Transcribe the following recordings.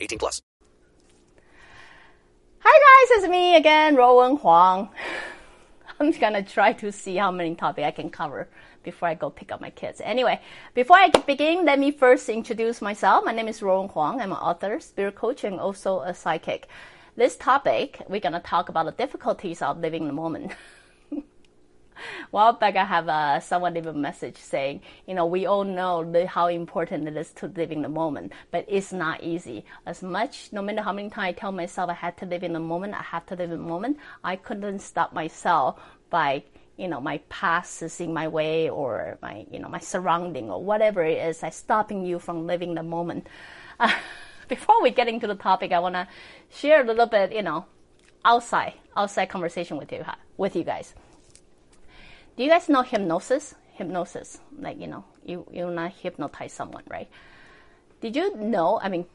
18 plus. Hi guys, it's me again, Rowan Huang. I'm gonna try to see how many topics I can cover before I go pick up my kids. Anyway, before I begin, let me first introduce myself. My name is Rowan Huang. I'm an author, spirit coach, and also a psychic. This topic, we're gonna talk about the difficulties of living the moment. while back I have uh, someone leave a message saying, you know, we all know the, how important it is to live in the moment, but it's not easy. As much, no matter how many times I tell myself I had to live in the moment, I have to live in the moment, I couldn't stop myself by, you know, my past is in my way or my, you know, my surrounding or whatever it is, stopping you from living the moment. Uh, before we get into the topic, I want to share a little bit, you know, outside, outside conversation with you, with you guys. Do you guys know hypnosis? Hypnosis, like you know, you you not hypnotize someone, right? Did you know? I mean,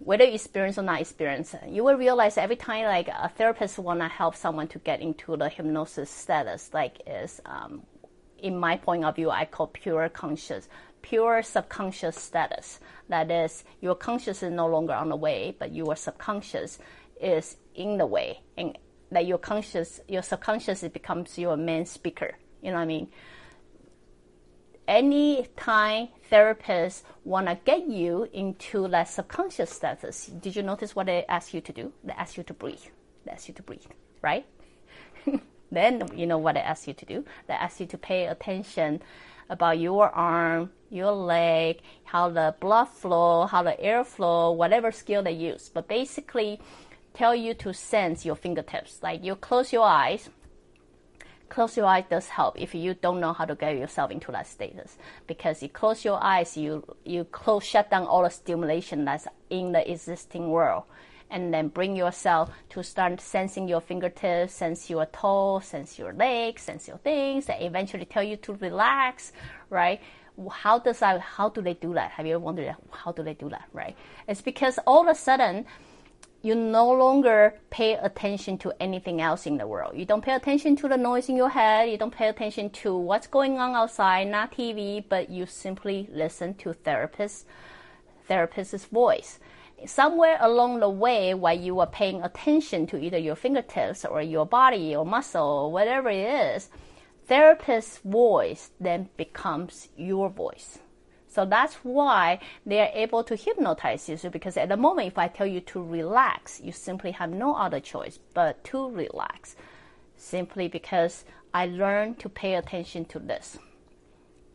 whether you experience or not experience, you will realize every time like a therapist wanna help someone to get into the hypnosis status, like is um, in my point of view, I call pure conscious, pure subconscious status. That is, your conscious is no longer on the way, but your subconscious is in the way, and that your conscious, your subconscious becomes your main speaker you know what I mean? Any time therapists want to get you into that subconscious status, did you notice what they ask you to do? They ask you to breathe. They ask you to breathe, right? then you know what they ask you to do. They ask you to pay attention about your arm, your leg, how the blood flow, how the air flow, whatever skill they use. But basically, tell you to sense your fingertips. Like you close your eyes close your eyes does help if you don't know how to get yourself into that status. Because you close your eyes you you close shut down all the stimulation that's in the existing world. And then bring yourself to start sensing your fingertips sense your toes sense your legs sense your things that eventually tell you to relax right? How does that how do they do that? Have you ever wondered how do they do that right? It's because all of a sudden you no longer pay attention to anything else in the world. You don't pay attention to the noise in your head. You don't pay attention to what's going on outside, not TV, but you simply listen to therapist, therapist's voice. Somewhere along the way, while you are paying attention to either your fingertips or your body or muscle or whatever it is, therapist's voice then becomes your voice. So that's why they are able to hypnotize you. Because at the moment, if I tell you to relax, you simply have no other choice but to relax. Simply because I learned to pay attention to this,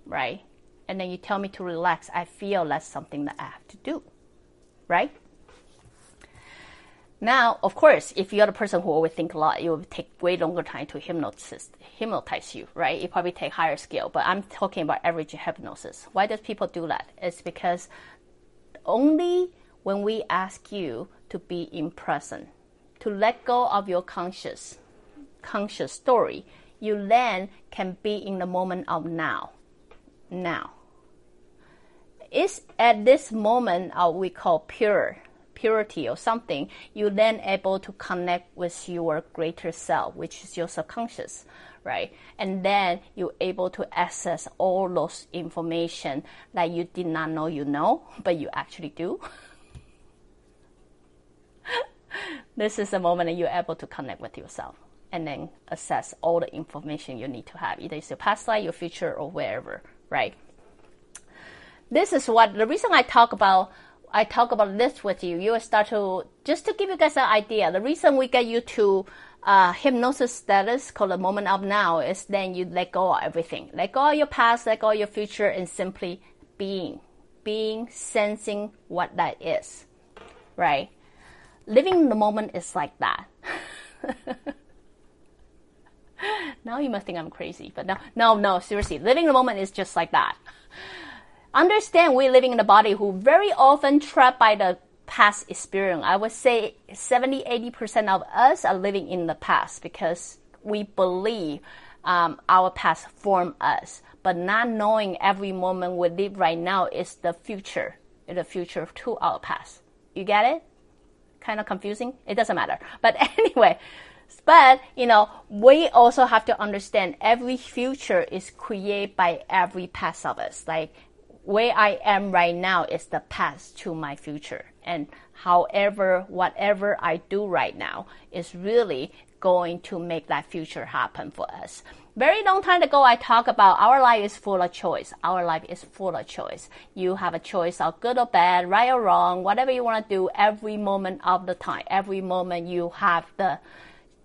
right? And then you tell me to relax, I feel that's something that I have to do, right? Now, of course, if you're the person who always think a lot, it will take way longer time to hypnotize, hypnotize you, right? It probably take higher skill. But I'm talking about average hypnosis. Why does people do that? It's because only when we ask you to be in present, to let go of your conscious, conscious story, you then can be in the moment of now. Now. It's at this moment of we call pure purity or something, you then able to connect with your greater self, which is your subconscious, right? And then you're able to access all those information that you did not know you know, but you actually do. this is the moment that you're able to connect with yourself and then assess all the information you need to have, either it's your past life, your future, or wherever, right? This is what the reason I talk about I talk about this with you, you will start to just to give you guys an idea. The reason we get you to uh, hypnosis status called the moment of now is then you let go of everything, let go of your past, let go of your future, and simply being, being, sensing what that is, right? Living the moment is like that. now you must think I'm crazy, but no, no, no, seriously, living the moment is just like that. Understand we're living in a body who very often trapped by the past experience. I would say 70, 80% of us are living in the past because we believe um, our past form us, but not knowing every moment we live right now is the future, the future to our past. You get it? Kind of confusing? It doesn't matter. But anyway, but you know, we also have to understand every future is created by every past of us. Like where I am right now is the past to my future. And however, whatever I do right now is really going to make that future happen for us. Very long time ago, I talked about our life is full of choice. Our life is full of choice. You have a choice of good or bad, right or wrong, whatever you want to do every moment of the time. Every moment you have the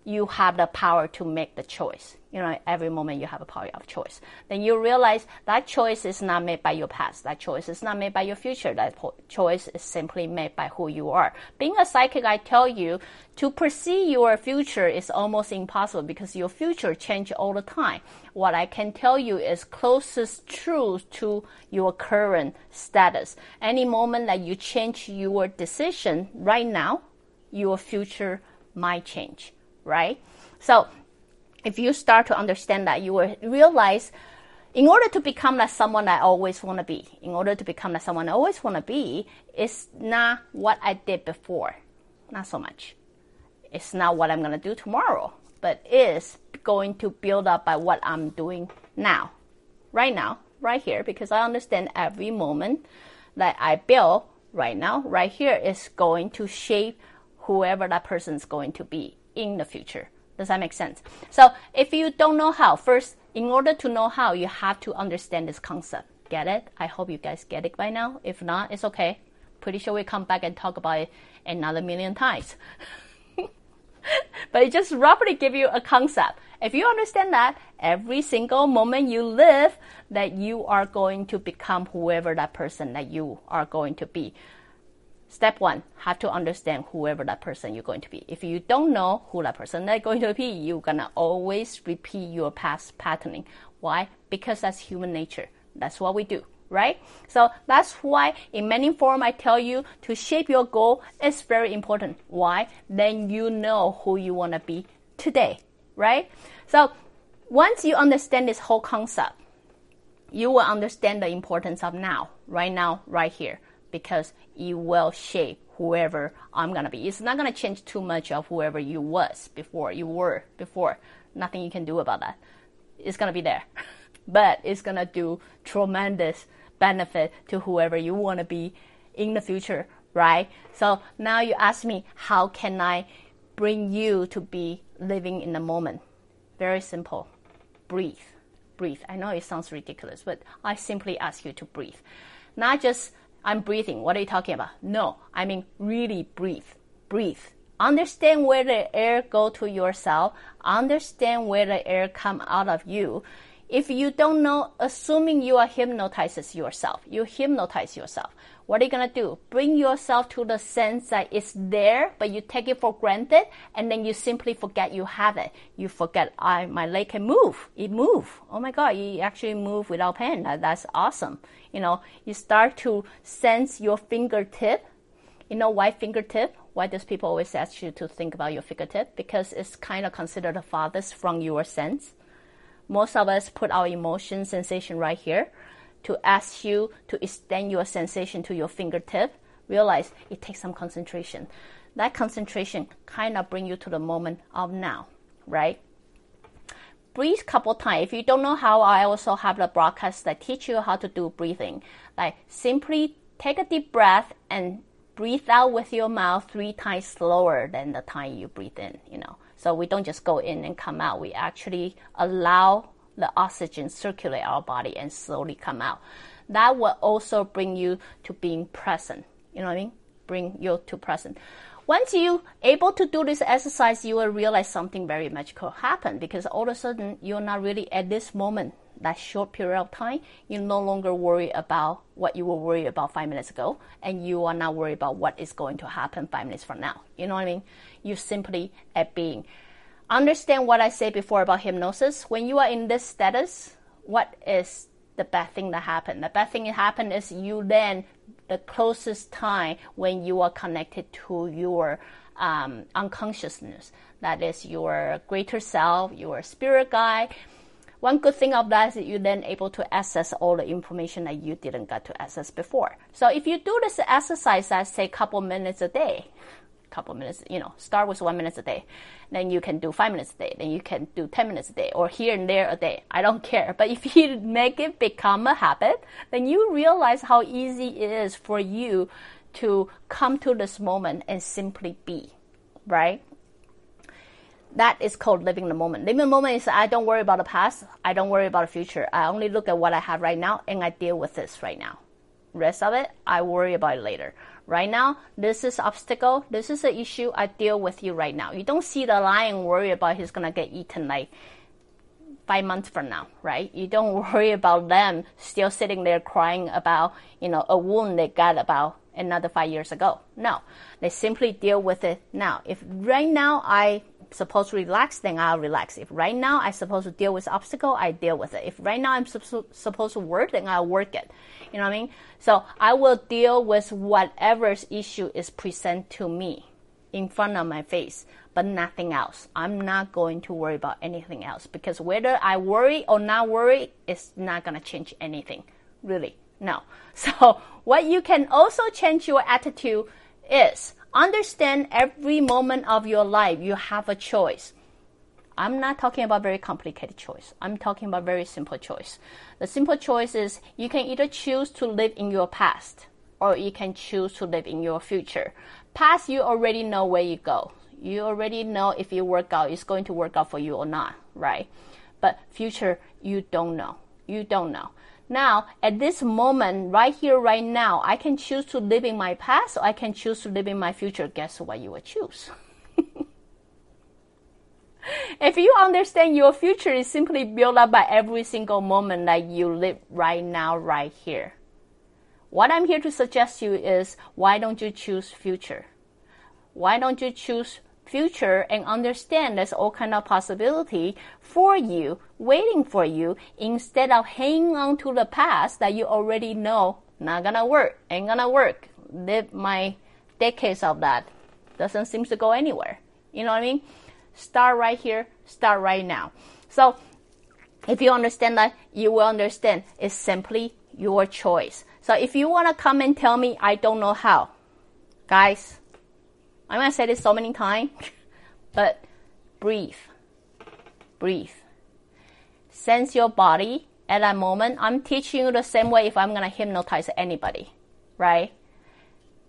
you have the power to make the choice. You know, every moment you have a power of choice. Then you realize that choice is not made by your past. That choice is not made by your future. That choice is simply made by who you are. Being a psychic, I tell you, to perceive your future is almost impossible because your future change all the time. What I can tell you is closest truth to your current status. Any moment that you change your decision right now, your future might change right? So if you start to understand that, you will realize in order to become like someone I always want to be, in order to become like someone I always want to be, it's not what I did before, not so much. It's not what I'm going to do tomorrow, but is going to build up by what I'm doing now, right now, right here, because I understand every moment that I build right now, right here, is going to shape whoever that person is going to be in the future. Does that make sense? So if you don't know how, first, in order to know how, you have to understand this concept. Get it? I hope you guys get it by now. If not, it's okay. Pretty sure we come back and talk about it another million times. but it just roughly give you a concept. If you understand that, every single moment you live, that you are going to become whoever that person that you are going to be. Step one, have to understand whoever that person you're going to be. If you don't know who that person is going to be, you're gonna always repeat your past patterning. Why? Because that's human nature. That's what we do, right? So that's why in many form I tell you to shape your goal is very important. Why? Then you know who you wanna be today, right? So once you understand this whole concept, you will understand the importance of now, right now, right here because it will shape whoever I'm gonna be. It's not gonna change too much of whoever you was before, you were before. Nothing you can do about that. It's gonna be there. but it's gonna do tremendous benefit to whoever you wanna be in the future, right? So now you ask me, how can I bring you to be living in the moment? Very simple. Breathe. Breathe. I know it sounds ridiculous, but I simply ask you to breathe. Not just I'm breathing. What are you talking about? No, I mean really breathe. Breathe. Understand where the air go to your cell. Understand where the air come out of you. If you don't know, assuming you are hypnotizes yourself, you hypnotize yourself. What are you gonna do? Bring yourself to the sense that it's there, but you take it for granted, and then you simply forget you have it. You forget, I my leg can move. It move. Oh my God, you actually move without pain. That, that's awesome. You know, you start to sense your fingertip. You know why fingertip? Why does people always ask you to think about your fingertip? Because it's kind of considered the farthest from your sense most of us put our emotion sensation right here to ask you to extend your sensation to your fingertip. Realize it takes some concentration. That concentration kind of bring you to the moment of now, right? Breathe couple times. If you don't know how, I also have the broadcast that teach you how to do breathing. Like simply take a deep breath and breathe out with your mouth three times slower than the time you breathe in, you know. So we don't just go in and come out. We actually allow the oxygen circulate our body and slowly come out. That will also bring you to being present. You know what I mean? Bring you to present. Once you able to do this exercise, you will realize something very magical happen because all of a sudden you're not really at this moment that short period of time, you no longer worry about what you were worried about five minutes ago, and you are not worried about what is going to happen five minutes from now. You know what I mean? You simply at being. Understand what I said before about hypnosis. When you are in this status, what is the bad thing that happened? The bad thing that happened is you then the closest time when you are connected to your um, unconsciousness. That is your greater self, your spirit guide. One good thing of that is you're then able to access all the information that you didn't get to access before. So if you do this exercise, I say a couple minutes a day, couple minutes, you know, start with one minute a day. Then you can do five minutes a day. Then you can do 10 minutes a day or here and there a day. I don't care. But if you make it become a habit, then you realize how easy it is for you to come to this moment and simply be, right? That is called living in the moment. Living in the moment is I don't worry about the past. I don't worry about the future. I only look at what I have right now and I deal with this right now. Rest of it, I worry about it later. Right now, this is obstacle. This is an issue. I deal with you right now. You don't see the lion worry about he's gonna get eaten like five months from now, right? You don't worry about them still sitting there crying about, you know, a wound they got about another five years ago. No, they simply deal with it now. If right now I supposed to relax, then I'll relax. If right now I'm supposed to deal with obstacle, I deal with it. If right now I'm su- supposed to work, then I'll work it. You know what I mean? So I will deal with whatever issue is present to me in front of my face, but nothing else. I'm not going to worry about anything else because whether I worry or not worry, it's not going to change anything. Really, no. So what you can also change your attitude is understand every moment of your life you have a choice. I'm not talking about very complicated choice. I'm talking about very simple choice. The simple choice is you can either choose to live in your past or you can choose to live in your future. Past, you already know where you go. You already know if you work out, it's going to work out for you or not, right? But future, you don't know. You don't know. Now, at this moment, right here, right now, I can choose to live in my past or I can choose to live in my future. Guess what you will choose? if you understand your future is simply built up by every single moment that you live right now, right here. What I'm here to suggest you is why don't you choose future? Why don't you choose future and understand there's all kind of possibility for you, waiting for you, instead of hanging on to the past that you already know not gonna work, ain't gonna work. Live my decades of that. Doesn't seem to go anywhere. You know what I mean? Start right here, start right now. So if you understand that, you will understand it's simply your choice. So if you wanna come and tell me I don't know how, guys, I'm gonna say this so many times, but breathe. Breathe. Sense your body at that moment. I'm teaching you the same way if I'm gonna hypnotize anybody, right?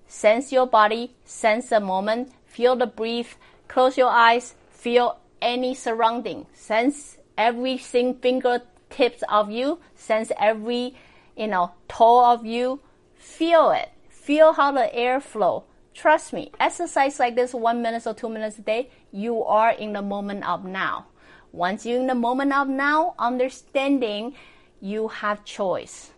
Sense your body, sense the moment, feel the breathe, close your eyes, feel any surrounding, sense every single fingertips of you, sense every, you know, toe of you, feel it, feel how the air flow, Trust me, exercise like this one minute or two minutes a day, you are in the moment of now. Once you're in the moment of now, understanding you have choice.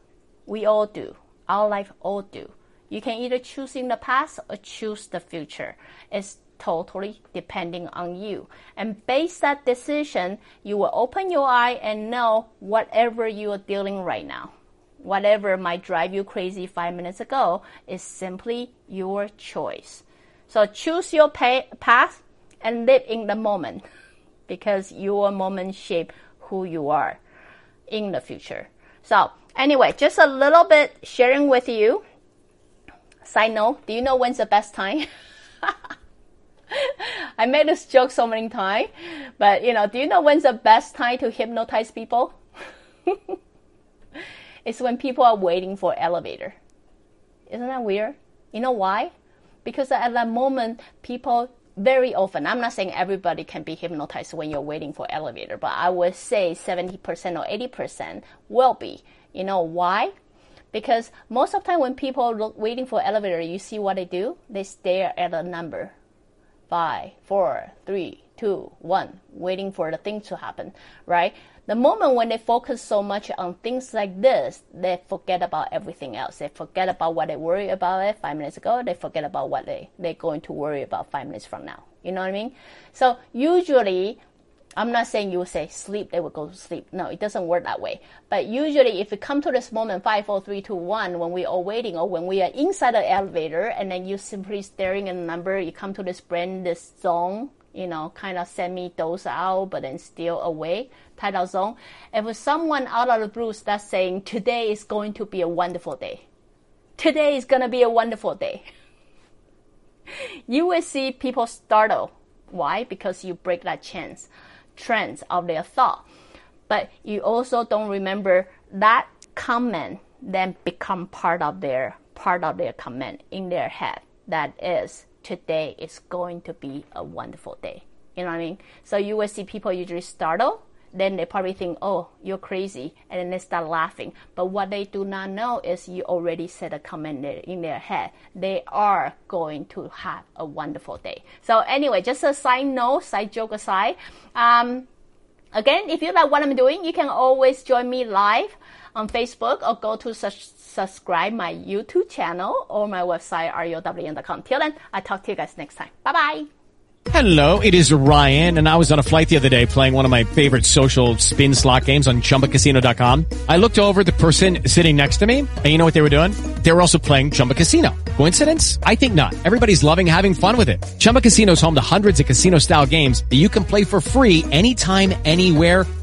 We all do. Our life all do. You can either choose in the past or choose the future. It's totally depending on you. And based that decision, you will open your eye and know whatever you are dealing right now whatever might drive you crazy five minutes ago is simply your choice. So choose your path and live in the moment because your moment shape who you are in the future. So anyway, just a little bit sharing with you. Side note, do you know when's the best time? I made this joke so many times, but you know, do you know when's the best time to hypnotize people? is when people are waiting for elevator. Isn't that weird? You know why? Because at that moment, people very often, I'm not saying everybody can be hypnotized when you're waiting for elevator, but I would say 70% or 80% will be. You know why? Because most of the time when people are waiting for elevator, you see what they do? They stare at a number. Five, four, three, two, one, waiting for the thing to happen, right? The moment when they focus so much on things like this, they forget about everything else. They forget about what they worried about it five minutes ago. They forget about what they, they're going to worry about five minutes from now. You know what I mean? So usually I'm not saying you will say sleep, they will go to sleep. No, it doesn't work that way. But usually, if you come to this moment, five, four, three, two, one, when we are waiting or when we are inside the elevator, and then you simply staring at the number, you come to this brain, this zone, you know, kind of semi doze out, but then still tight out zone. For someone out of the blue starts saying, today is going to be a wonderful day. Today is going to be a wonderful day. you will see people startle. Why? Because you break that chance trends of their thought. But you also don't remember that comment then become part of their part of their comment in their head. That is today is going to be a wonderful day. You know what I mean? So you will see people usually startle, then they probably think, oh, you're crazy, and then they start laughing. But what they do not know is you already said a comment in their head. They are going to have a wonderful day. So anyway, just a side note, side joke aside. Um, again, if you like what I'm doing, you can always join me live on Facebook or go to su- subscribe my YouTube channel or my website, ryown.com. Till then, I'll talk to you guys next time. Bye bye. Hello, it is Ryan, and I was on a flight the other day playing one of my favorite social spin slot games on ChumbaCasino.com. I looked over the person sitting next to me, and you know what they were doing? They were also playing Chumba Casino. Coincidence? I think not. Everybody's loving having fun with it. Chumba Casino is home to hundreds of casino-style games that you can play for free anytime, anywhere,